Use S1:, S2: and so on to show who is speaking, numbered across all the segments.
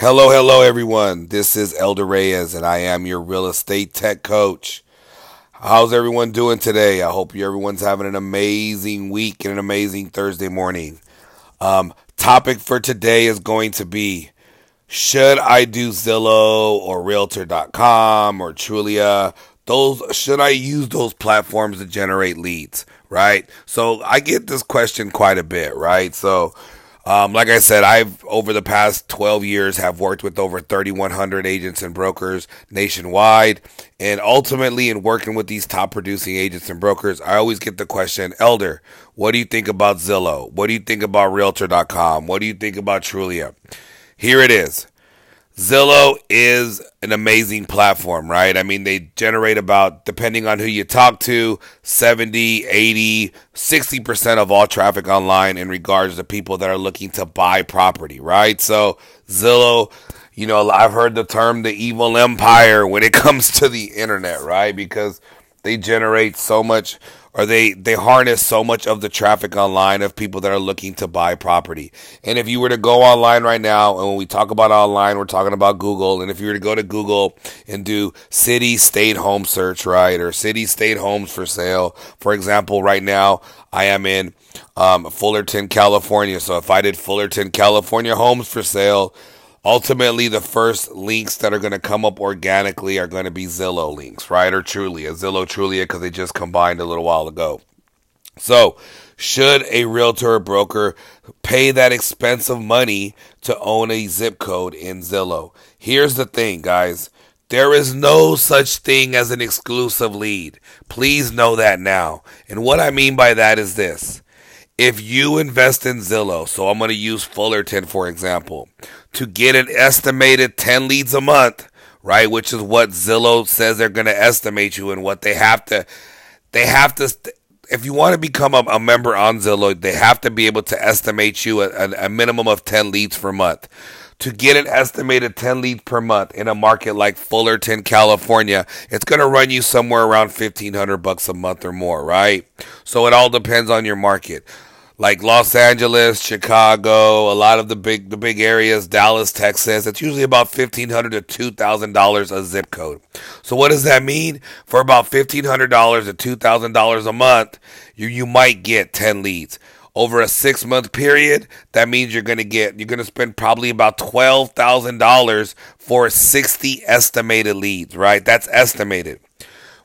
S1: Hello, hello, everyone. This is Elder Reyes, and I am your real estate tech coach. How's everyone doing today? I hope you everyone's having an amazing week and an amazing Thursday morning. Um, topic for today is going to be should I do Zillow or Realtor.com or Trulia? Those should I use those platforms to generate leads? Right. So I get this question quite a bit. Right. So um, like I said, I've over the past 12 years have worked with over 3,100 agents and brokers nationwide, and ultimately, in working with these top producing agents and brokers, I always get the question, Elder, what do you think about Zillow? What do you think about Realtor.com? What do you think about Trulia? Here it is. Zillow is an amazing platform, right? I mean, they generate about, depending on who you talk to, 70, 80, 60% of all traffic online in regards to people that are looking to buy property, right? So, Zillow, you know, I've heard the term the evil empire when it comes to the internet, right? Because they generate so much or they they harness so much of the traffic online of people that are looking to buy property. And if you were to go online right now, and when we talk about online, we're talking about Google. And if you were to go to Google and do city state home search, right, or city state homes for sale, for example, right now I am in um, Fullerton, California. So if I did Fullerton, California homes for sale ultimately the first links that are going to come up organically are going to be Zillow links, right? Or Trulia, Zillow Trulia, because they just combined a little while ago. So, should a realtor or broker pay that expensive money to own a zip code in Zillow? Here's the thing, guys. There is no such thing as an exclusive lead. Please know that now. And what I mean by that is this. If you invest in Zillow, so I'm going to use Fullerton for example, to get an estimated 10 leads a month, right? Which is what Zillow says they're going to estimate you and what they have to, they have to, if you want to become a, a member on Zillow, they have to be able to estimate you a, a minimum of 10 leads per month to get an estimated 10 leads per month in a market like Fullerton, California, it's going to run you somewhere around 1500 bucks a month or more, right? So it all depends on your market like Los Angeles, Chicago, a lot of the big the big areas, Dallas, Texas. It's usually about fifteen hundred to two thousand dollars a zip code. So what does that mean? For about fifteen hundred dollars to two thousand dollars a month, you you might get ten leads. Over a six month period, that means you're gonna get you're gonna spend probably about twelve thousand dollars for sixty estimated leads, right? That's estimated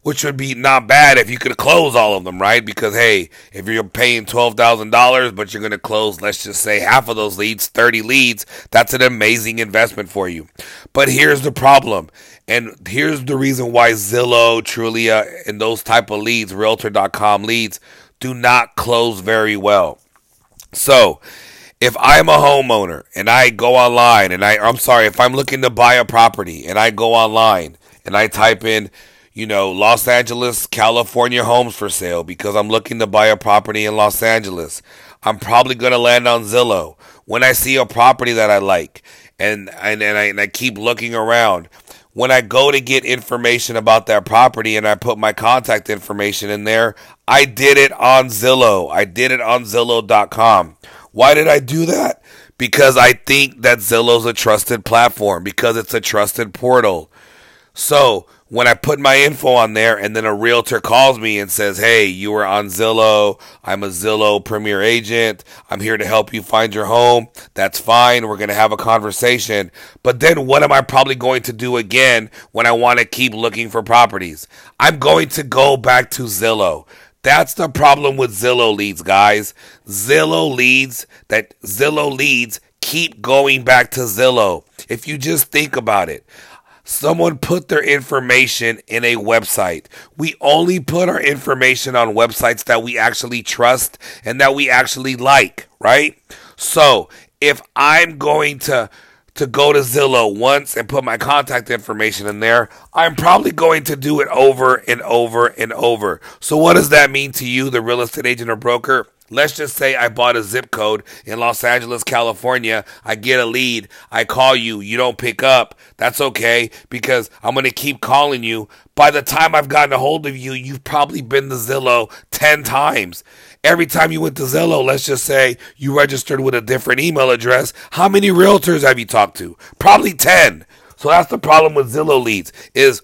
S1: which would be not bad if you could close all of them, right? Because hey, if you're paying twelve thousand dollars, but you're gonna close, let's just say half of those leads, thirty leads, that's an amazing investment for you. But here's the problem, and here's the reason why Zillow, Trulia, and those type of leads, Realtor.com leads, do not close very well. So if I'm a homeowner and I go online and I, I'm sorry, if I'm looking to buy a property and I go online and I type in you know, Los Angeles, California homes for sale because I'm looking to buy a property in Los Angeles. I'm probably going to land on Zillow. When I see a property that I like and, and, and, I, and I keep looking around, when I go to get information about that property and I put my contact information in there, I did it on Zillow. I did it on Zillow.com. Why did I do that? Because I think that Zillow's a trusted platform, because it's a trusted portal. So when I put my info on there and then a realtor calls me and says, Hey, you were on Zillow. I'm a Zillow premier agent. I'm here to help you find your home. That's fine. We're going to have a conversation. But then what am I probably going to do again when I want to keep looking for properties? I'm going to go back to Zillow. That's the problem with Zillow leads, guys. Zillow leads that Zillow leads keep going back to Zillow. If you just think about it, someone put their information in a website. We only put our information on websites that we actually trust and that we actually like, right? So if I'm going to to go to Zillow once and put my contact information in there, I'm probably going to do it over and over and over. So what does that mean to you, the real estate agent or broker? Let's just say I bought a zip code in Los Angeles, California. I get a lead. I call you. You don't pick up. That's okay because I'm going to keep calling you. By the time I've gotten a hold of you, you've probably been to Zillow 10 times. Every time you went to Zillow, let's just say you registered with a different email address. How many realtors have you talked to? Probably 10. So that's the problem with Zillow leads is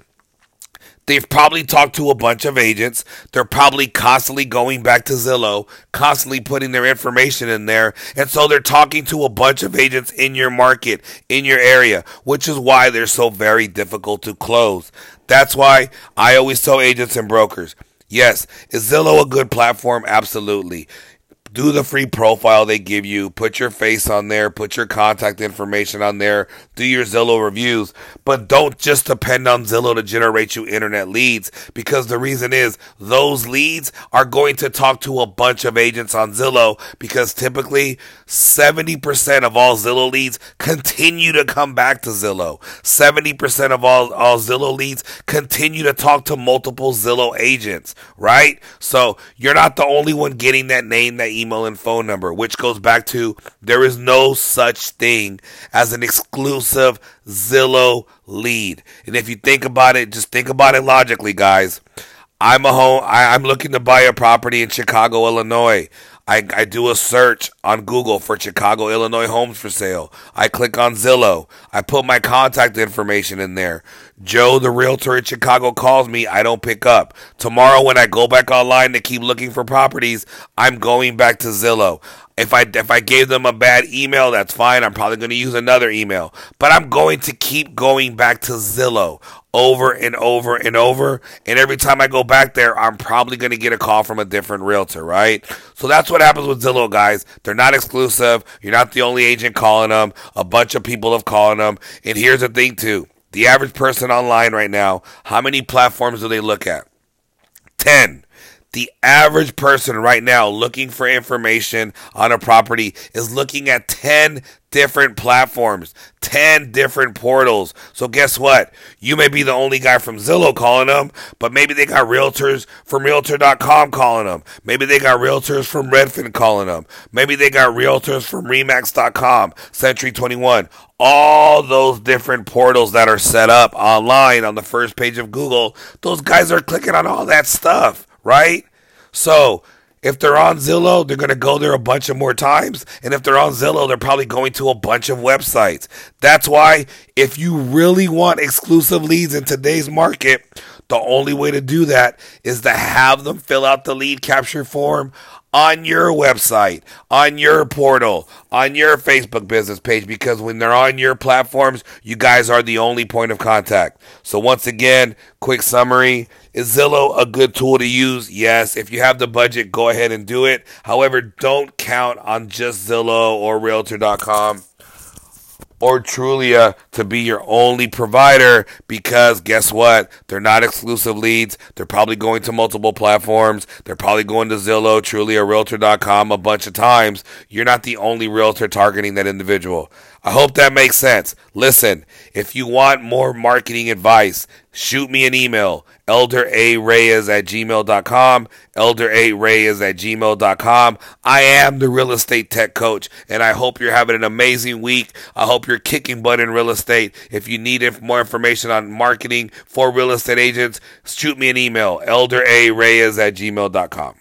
S1: They've probably talked to a bunch of agents. They're probably constantly going back to Zillow, constantly putting their information in there. And so they're talking to a bunch of agents in your market, in your area, which is why they're so very difficult to close. That's why I always tell agents and brokers, yes, is Zillow a good platform? Absolutely do the free profile they give you, put your face on there, put your contact information on there, do your Zillow reviews, but don't just depend on Zillow to generate you internet leads because the reason is those leads are going to talk to a bunch of agents on Zillow because typically 70% of all Zillow leads continue to come back to Zillow. 70% of all, all Zillow leads continue to talk to multiple Zillow agents, right? So you're not the only one getting that name, that email, and phone number, which goes back to there is no such thing as an exclusive Zillow lead. And if you think about it, just think about it logically, guys. I'm a home. I, I'm looking to buy a property in Chicago, Illinois. I, I do a search on Google for Chicago, Illinois homes for sale. I click on Zillow. I put my contact information in there. Joe, the realtor in Chicago, calls me. I don't pick up. Tomorrow, when I go back online to keep looking for properties, I'm going back to Zillow. If I if I gave them a bad email, that's fine. I'm probably going to use another email, but I'm going to keep going back to Zillow over and over and over. And every time I go back there, I'm probably going to get a call from a different realtor, right? So that's what happens with Zillow, guys. They're not exclusive. You're not the only agent calling them. A bunch of people have called them. And here's the thing, too. The average person online right now, how many platforms do they look at? 10. The average person right now looking for information on a property is looking at 10 different platforms, 10 different portals. So guess what? You may be the only guy from Zillow calling them, but maybe they got realtors from realtor.com calling them. Maybe they got realtors from Redfin calling them. Maybe they got realtors from remax.com, Century 21. All those different portals that are set up online on the first page of Google, those guys are clicking on all that stuff right? So if they're on Zillow, they're going to go there a bunch of more times. And if they're on Zillow, they're probably going to a bunch of websites. That's why if you really want exclusive leads in today's market, the only way to do that is to have them fill out the lead capture form on your website, on your portal, on your Facebook business page because when they're on your platforms, you guys are the only point of contact. So, once again, quick summary is Zillow a good tool to use? Yes. If you have the budget, go ahead and do it. However, don't count on just Zillow or Realtor.com or Trulia to be your only provider because guess what? They're not exclusive leads. They're probably going to multiple platforms. They're probably going to Zillow, Trulia, Realtor.com a bunch of times. You're not the only realtor targeting that individual. I hope that makes sense. Listen, if you want more marketing advice, shoot me an email, elderareyes at gmail.com, elderareyes at gmail.com. I am the real estate tech coach, and I hope you're having an amazing week. I hope you're kicking butt in real estate. If you need more information on marketing for real estate agents, shoot me an email, elderareyes at gmail.com.